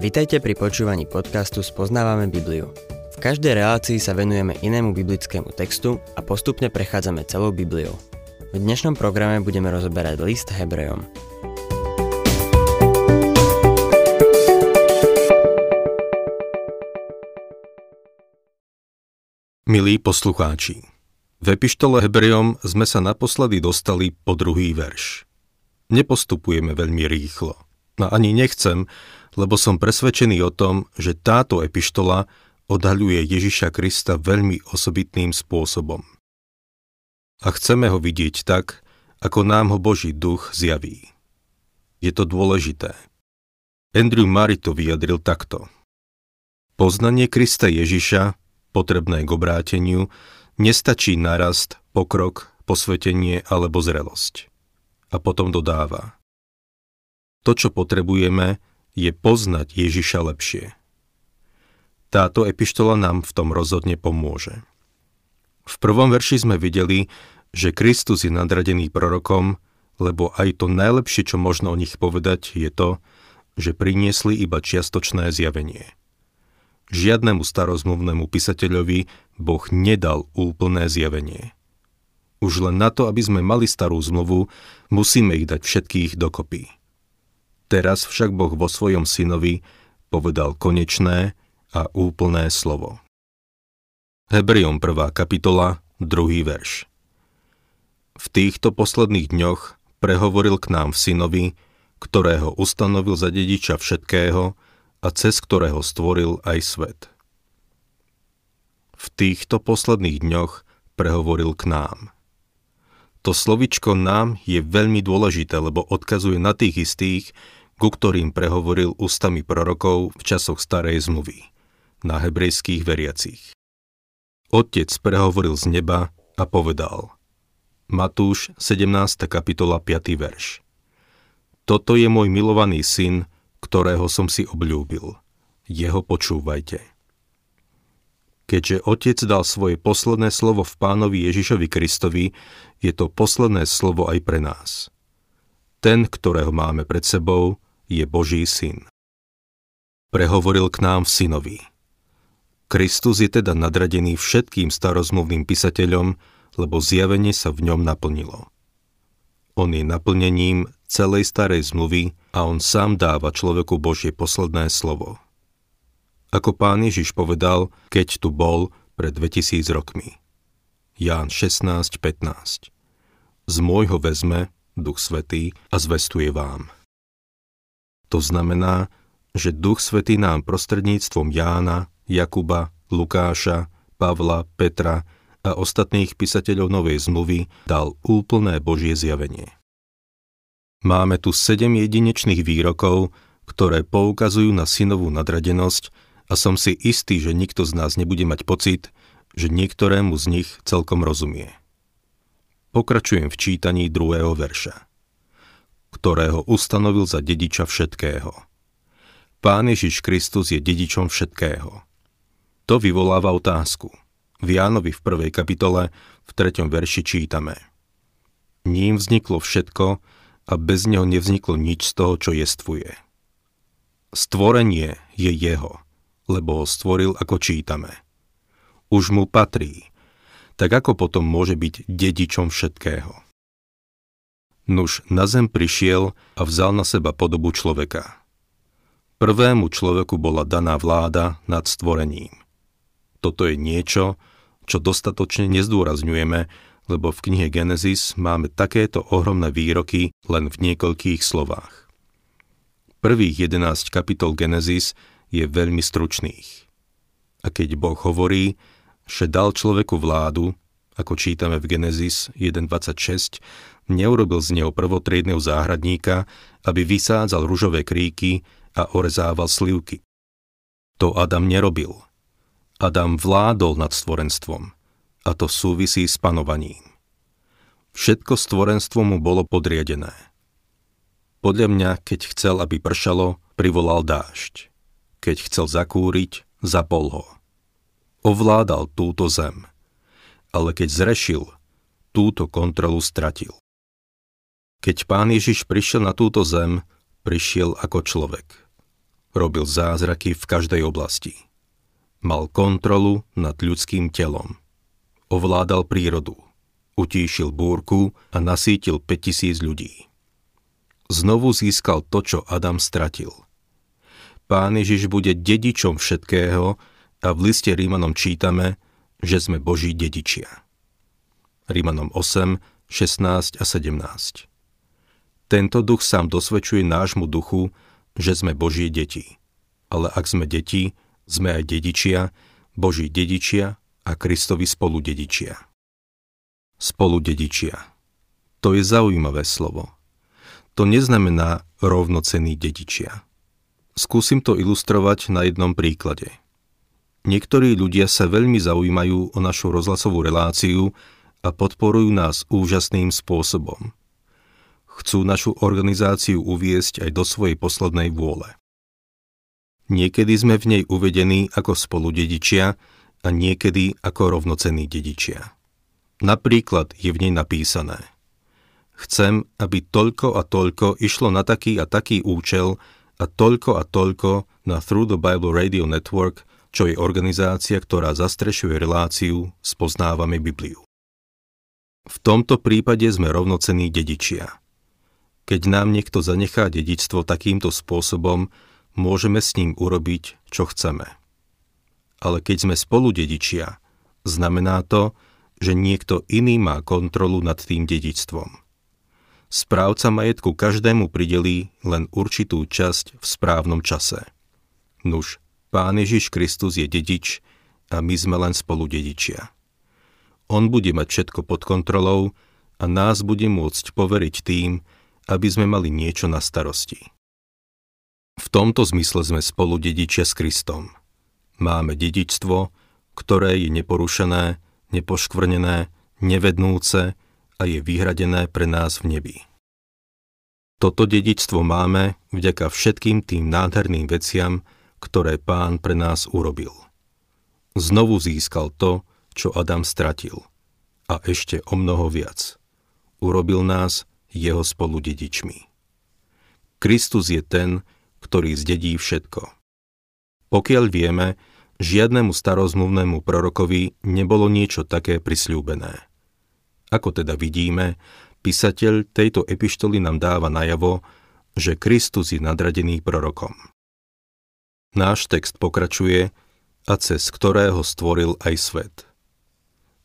Vitajte pri počúvaní podcastu Spoznávame Bibliu. V každej relácii sa venujeme inému biblickému textu a postupne prechádzame celou Bibliou. V dnešnom programe budeme rozoberať list Hebrejom. Milí poslucháči, v epištole Hebrejom sme sa naposledy dostali po druhý verš. Nepostupujeme veľmi rýchlo. No ani nechcem, lebo som presvedčený o tom, že táto epištola odhaľuje Ježiša Krista veľmi osobitným spôsobom. A chceme ho vidieť tak, ako nám ho Boží duch zjaví. Je to dôležité. Andrew Murray to vyjadril takto. Poznanie Krista Ježiša, potrebné k obráteniu, nestačí narast, pokrok, posvetenie alebo zrelosť. A potom dodáva. To, čo potrebujeme, je poznať Ježiša lepšie. Táto epištola nám v tom rozhodne pomôže. V prvom verši sme videli, že Kristus je nadradený prorokom, lebo aj to najlepšie, čo možno o nich povedať, je to, že priniesli iba čiastočné zjavenie. Žiadnemu starozmluvnému písateľovi Boh nedal úplné zjavenie. Už len na to, aby sme mali starú zmluvu, musíme ich dať všetkých dokopy. Teraz však Boh vo svojom synovi povedal konečné a úplné slovo. Hebrejom 1. kapitola, 2. verš. V týchto posledných dňoch prehovoril k nám v synovi, ktorého ustanovil za dediča všetkého a cez ktorého stvoril aj svet. V týchto posledných dňoch prehovoril k nám. To slovičko nám je veľmi dôležité, lebo odkazuje na tých istých, ku ktorým prehovoril ústami prorokov v časoch starej zmluvy, na hebrejských veriacich. Otec prehovoril z neba a povedal Matúš 17. kapitola 5. verš Toto je môj milovaný syn, ktorého som si obľúbil. Jeho počúvajte. Keďže Otec dal svoje posledné slovo v pánovi Ježišovi Kristovi, je to posledné slovo aj pre nás. Ten, ktorého máme pred sebou, je Boží syn. Prehovoril k nám v synovi. Kristus je teda nadradený všetkým starozmluvným písateľom, lebo zjavenie sa v ňom naplnilo. On je naplnením celej starej zmluvy a on sám dáva človeku Božie posledné slovo. Ako pán Ježiš povedal, keď tu bol pred 2000 rokmi. Ján 16.15 Z môjho vezme Duch Svetý a zvestuje vám. To znamená, že Duch Svetý nám prostredníctvom Jána, Jakuba, Lukáša, Pavla, Petra a ostatných písateľov Novej zmluvy dal úplné Božie zjavenie. Máme tu sedem jedinečných výrokov, ktoré poukazujú na synovú nadradenosť a som si istý, že nikto z nás nebude mať pocit, že niektorému z nich celkom rozumie. Pokračujem v čítaní druhého verša ktorého ustanovil za dediča všetkého. Pán Ježiš Kristus je dedičom všetkého. To vyvoláva otázku. V Jánovi v prvej kapitole v treťom verši čítame. Ním vzniklo všetko a bez neho nevzniklo nič z toho, čo jestvuje. Stvorenie je jeho, lebo ho stvoril, ako čítame. Už mu patrí, tak ako potom môže byť dedičom všetkého. Nuž na zem prišiel a vzal na seba podobu človeka. Prvému človeku bola daná vláda nad stvorením. Toto je niečo, čo dostatočne nezdôrazňujeme, lebo v knihe Genesis máme takéto ohromné výroky len v niekoľkých slovách. Prvých 11 kapitol Genesis je veľmi stručných. A keď Boh hovorí, že dal človeku vládu, ako čítame v Genesis 1.26, neurobil z neho prvotriedného záhradníka, aby vysádzal ružové kríky a orezával slivky. To Adam nerobil. Adam vládol nad stvorenstvom a to súvisí s panovaním. Všetko stvorenstvo mu bolo podriadené. Podľa mňa, keď chcel, aby pršalo, privolal dážď. Keď chcel zakúriť, zapol ho. Ovládal túto zem. Ale keď zrešil, túto kontrolu stratil. Keď pán Ježiš prišiel na túto zem, prišiel ako človek. Robil zázraky v každej oblasti. Mal kontrolu nad ľudským telom. Ovládal prírodu. Utíšil búrku a nasítil 5000 ľudí. Znovu získal to, čo Adam stratil. Pán Ježiš bude dedičom všetkého a v liste Rímanom čítame, že sme Boží dedičia. Rímanom 8, 16 a 17. Tento duch sám dosvedčuje nášmu duchu, že sme Božie deti. Ale ak sme deti, sme aj dedičia, Boží dedičia a Kristovi spolu dedičia. Spolu dedičia. To je zaujímavé slovo. To neznamená rovnocený dedičia. Skúsim to ilustrovať na jednom príklade. Niektorí ľudia sa veľmi zaujímajú o našu rozhlasovú reláciu a podporujú nás úžasným spôsobom chcú našu organizáciu uviesť aj do svojej poslednej vôle. Niekedy sme v nej uvedení ako spoludedičia a niekedy ako rovnocenní dedičia. Napríklad je v nej napísané Chcem, aby toľko a toľko išlo na taký a taký účel a toľko a toľko na Through the Bible Radio Network, čo je organizácia, ktorá zastrešuje reláciu Spoznávame Bibliu. V tomto prípade sme rovnocenní dedičia. Keď nám niekto zanechá dedičstvo takýmto spôsobom, môžeme s ním urobiť, čo chceme. Ale keď sme spolu dedičia, znamená to, že niekto iný má kontrolu nad tým dedičstvom. Správca majetku každému pridelí len určitú časť v správnom čase. Nuž, Pán Ježiš Kristus je dedič a my sme len spolu dedičia. On bude mať všetko pod kontrolou a nás bude môcť poveriť tým, aby sme mali niečo na starosti. V tomto zmysle sme spolu dedičia s Kristom. Máme dedičstvo, ktoré je neporušené, nepoškvrnené, nevednúce a je vyhradené pre nás v nebi. Toto dedičstvo máme vďaka všetkým tým nádherným veciam, ktoré pán pre nás urobil. Znovu získal to, čo Adam stratil. A ešte o mnoho viac. Urobil nás jeho spoludedičmi. Kristus je ten, ktorý zdedí všetko. Pokiaľ vieme, žiadnemu starozmluvnému prorokovi nebolo niečo také prisľúbené. Ako teda vidíme, písateľ tejto epištoly nám dáva najavo, že Kristus je nadradený prorokom. Náš text pokračuje, a cez ktorého stvoril aj svet.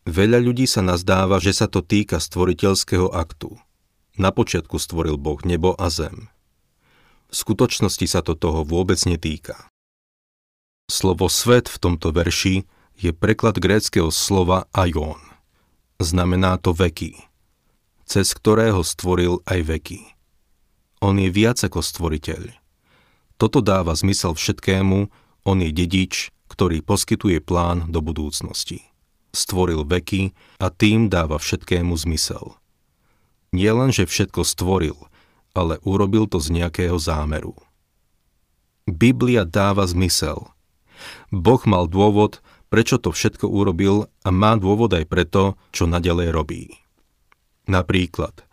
Veľa ľudí sa nazdáva, že sa to týka stvoriteľského aktu. Na počiatku stvoril Boh nebo a zem. V skutočnosti sa to toho vôbec netýka. Slovo svet v tomto verši je preklad gréckého slova aion. Znamená to veky, cez ktorého stvoril aj veky. On je viac ako stvoriteľ. Toto dáva zmysel všetkému, on je dedič, ktorý poskytuje plán do budúcnosti. Stvoril veky a tým dáva všetkému zmysel. Nie len, že všetko stvoril, ale urobil to z nejakého zámeru. Biblia dáva zmysel. Boh mal dôvod, prečo to všetko urobil a má dôvod aj preto, čo nadalej robí. Napríklad,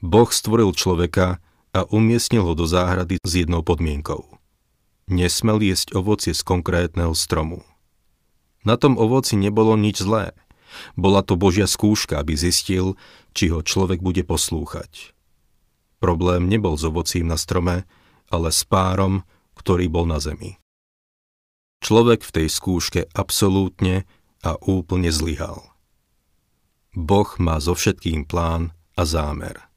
Boh stvoril človeka a umiestnil ho do záhrady s jednou podmienkou. Nesmel jesť ovocie z konkrétneho stromu. Na tom ovoci nebolo nič zlé. Bola to Božia skúška, aby zistil, či ho človek bude poslúchať. Problém nebol s ovocím na strome, ale s párom, ktorý bol na zemi. Človek v tej skúške absolútne a úplne zlyhal. Boh má so všetkým plán a zámer.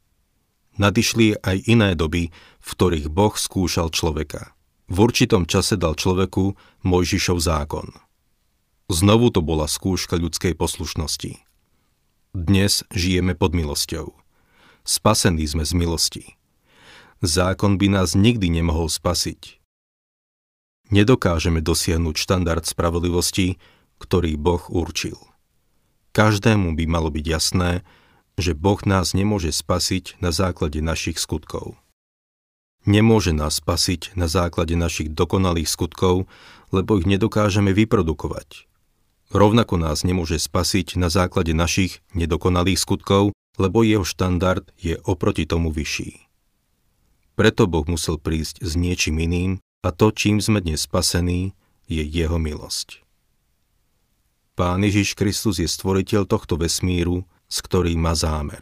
Nadišli aj iné doby, v ktorých Boh skúšal človeka. V určitom čase dal človeku Mojžišov zákon. Znovu to bola skúška ľudskej poslušnosti. Dnes žijeme pod milosťou. Spasení sme z milosti. Zákon by nás nikdy nemohol spasiť. Nedokážeme dosiahnuť štandard spravodlivosti, ktorý Boh určil. Každému by malo byť jasné, že Boh nás nemôže spasiť na základe našich skutkov. Nemôže nás spasiť na základe našich dokonalých skutkov, lebo ich nedokážeme vyprodukovať. Rovnako nás nemôže spasiť na základe našich nedokonalých skutkov, lebo jeho štandard je oproti tomu vyšší. Preto Boh musel prísť s niečím iným a to, čím sme dnes spasení, je jeho milosť. Pán Ježiš Kristus je stvoriteľ tohto vesmíru, s ktorým má zámer.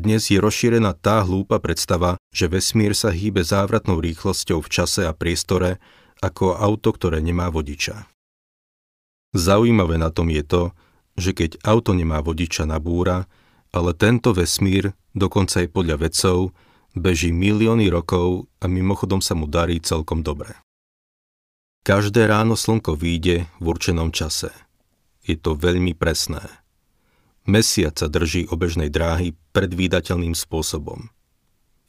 Dnes je rozšírená tá hlúpa predstava, že vesmír sa hýbe závratnou rýchlosťou v čase a priestore ako auto, ktoré nemá vodiča. Zaujímavé na tom je to, že keď auto nemá vodiča na búra, ale tento vesmír, dokonca aj podľa vedcov, beží milióny rokov a mimochodom sa mu darí celkom dobre. Každé ráno slnko vyjde v určenom čase – je to veľmi presné. Mesiac sa drží obežnej dráhy predvídateľným spôsobom.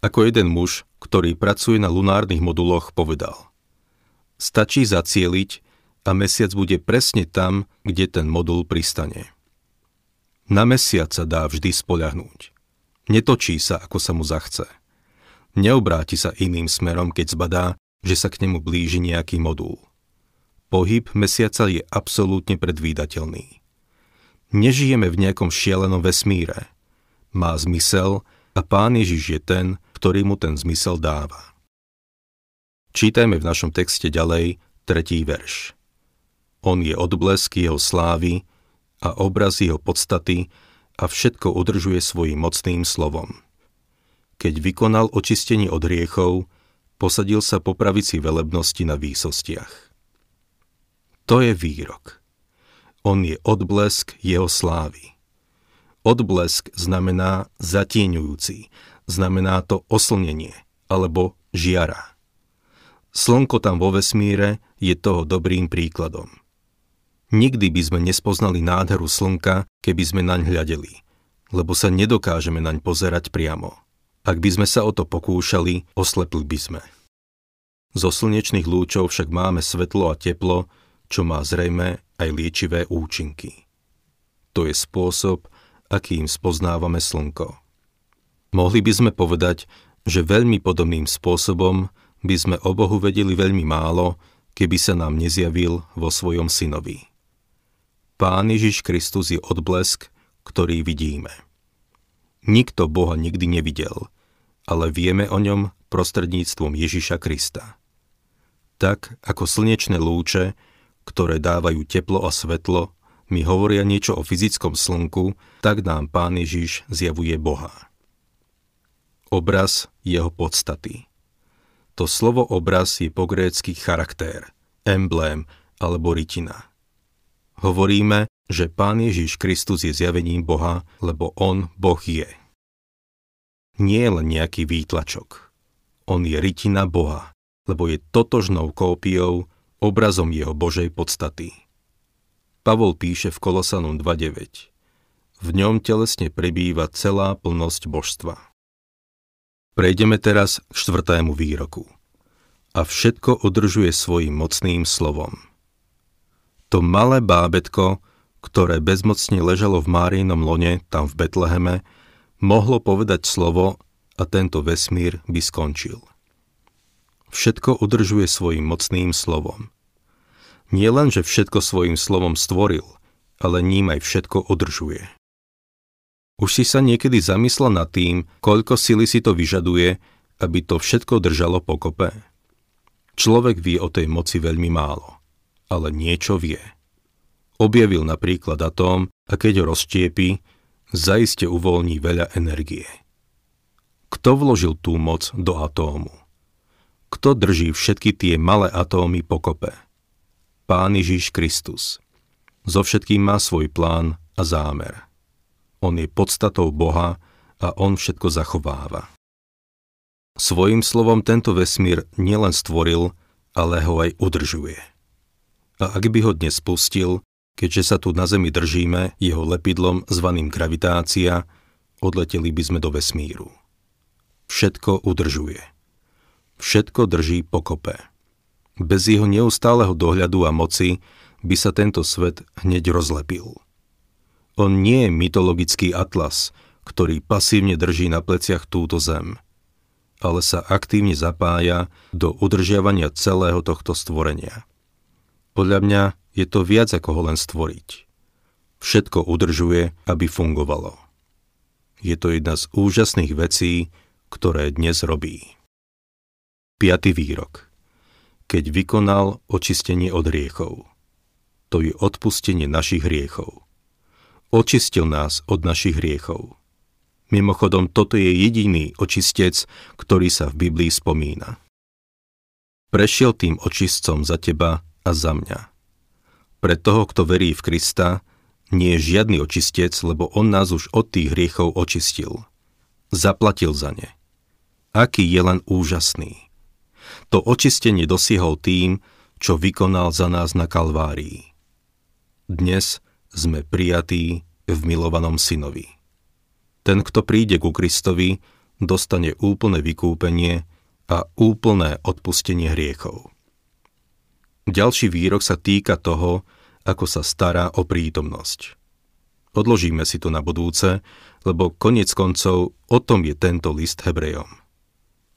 Ako jeden muž, ktorý pracuje na lunárnych moduloch, povedal. Stačí zacieliť a mesiac bude presne tam, kde ten modul pristane. Na mesiac sa dá vždy spoľahnúť. Netočí sa, ako sa mu zachce. Neobráti sa iným smerom, keď zbadá, že sa k nemu blíži nejaký modul. Pohyb mesiaca je absolútne predvídateľný. Nežijeme v nejakom šialenom vesmíre. Má zmysel a Pán Ježiš je ten, ktorý mu ten zmysel dáva. Čítajme v našom texte ďalej tretí verš. On je odblesk jeho slávy a obraz jeho podstaty a všetko udržuje svojim mocným slovom. Keď vykonal očistenie od hriechov, posadil sa po pravici velebnosti na výsostiach. To je výrok. On je odblesk jeho slávy. Odblesk znamená zatieňujúci, znamená to oslnenie alebo žiara. Slnko tam vo vesmíre je toho dobrým príkladom. Nikdy by sme nespoznali nádheru slnka, keby sme naň hľadeli, lebo sa nedokážeme naň pozerať priamo. Ak by sme sa o to pokúšali, oslepli by sme. Zo slnečných lúčov však máme svetlo a teplo, čo má zrejme aj liečivé účinky. To je spôsob, akým spoznávame slnko. Mohli by sme povedať, že veľmi podobným spôsobom by sme o Bohu vedeli veľmi málo, keby sa nám nezjavil vo svojom synovi. Pán Ježiš Kristus je odblesk, ktorý vidíme. Nikto Boha nikdy nevidel, ale vieme o ňom prostredníctvom Ježiša Krista. Tak ako slnečné lúče ktoré dávajú teplo a svetlo, mi hovoria niečo o fyzickom slnku, tak nám Pán Ježiš zjavuje Boha. Obraz jeho podstaty. To slovo obraz je po grécky charakter, emblém alebo rytina. Hovoríme, že Pán Ježiš Kristus je zjavením Boha, lebo On Boh je. Nie je len nejaký výtlačok. On je rytina Boha, lebo je totožnou kópiou obrazom jeho Božej podstaty. Pavol píše v Kolosanom 2.9. V ňom telesne prebýva celá plnosť božstva. Prejdeme teraz k štvrtému výroku. A všetko udržuje svojim mocným slovom. To malé bábetko, ktoré bezmocne ležalo v Márinom lone tam v Betleheme, mohlo povedať slovo a tento vesmír by skončil všetko udržuje svojim mocným slovom. Nie len, že všetko svojim slovom stvoril, ale ním aj všetko udržuje. Už si sa niekedy zamyslel nad tým, koľko sily si to vyžaduje, aby to všetko držalo pokope? Človek vie o tej moci veľmi málo, ale niečo vie. Objavil napríklad atóm a keď ho rozštiepi, zaiste uvoľní veľa energie. Kto vložil tú moc do atómu? Kto drží všetky tie malé atómy pokope? Pán Ježiš Kristus. So všetkým má svoj plán a zámer. On je podstatou Boha a on všetko zachováva. Svojím slovom tento vesmír nielen stvoril, ale ho aj udržuje. A ak by ho dnes spustil, keďže sa tu na Zemi držíme jeho lepidlom zvaným gravitácia, odleteli by sme do vesmíru. Všetko udržuje všetko drží pokope. Bez jeho neustáleho dohľadu a moci by sa tento svet hneď rozlepil. On nie je mytologický atlas, ktorý pasívne drží na pleciach túto zem, ale sa aktívne zapája do udržiavania celého tohto stvorenia. Podľa mňa je to viac ako ho len stvoriť. Všetko udržuje, aby fungovalo. Je to jedna z úžasných vecí, ktoré dnes robí. 5. výrok. keď vykonal očistenie od hriechov. To je odpustenie našich hriechov. Očistil nás od našich hriechov. Mimochodom, toto je jediný očistec, ktorý sa v Biblii spomína. Prešiel tým očistcom za teba a za mňa. Pre toho, kto verí v Krista, nie je žiadny očistec, lebo on nás už od tých hriechov očistil. Zaplatil za ne. Aký je len úžasný. To očistenie dosiehol tým, čo vykonal za nás na Kalvárii. Dnes sme prijatí v milovanom synovi. Ten, kto príde ku Kristovi, dostane úplné vykúpenie a úplné odpustenie hriechov. Ďalší výrok sa týka toho, ako sa stará o prítomnosť. Odložíme si to na budúce, lebo konec koncov o tom je tento list Hebrejom.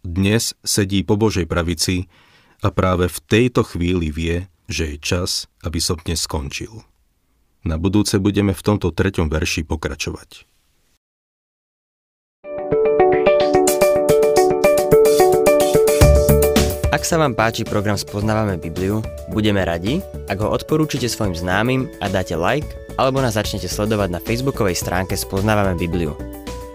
Dnes sedí po Božej pravici a práve v tejto chvíli vie, že je čas, aby som dnes skončil. Na budúce budeme v tomto treťom verši pokračovať. Ak sa vám páči program Spoznávame Bibliu, budeme radi, ak ho odporúčite svojim známym a dáte like, alebo nás začnete sledovať na facebookovej stránke Spoznávame Bibliu.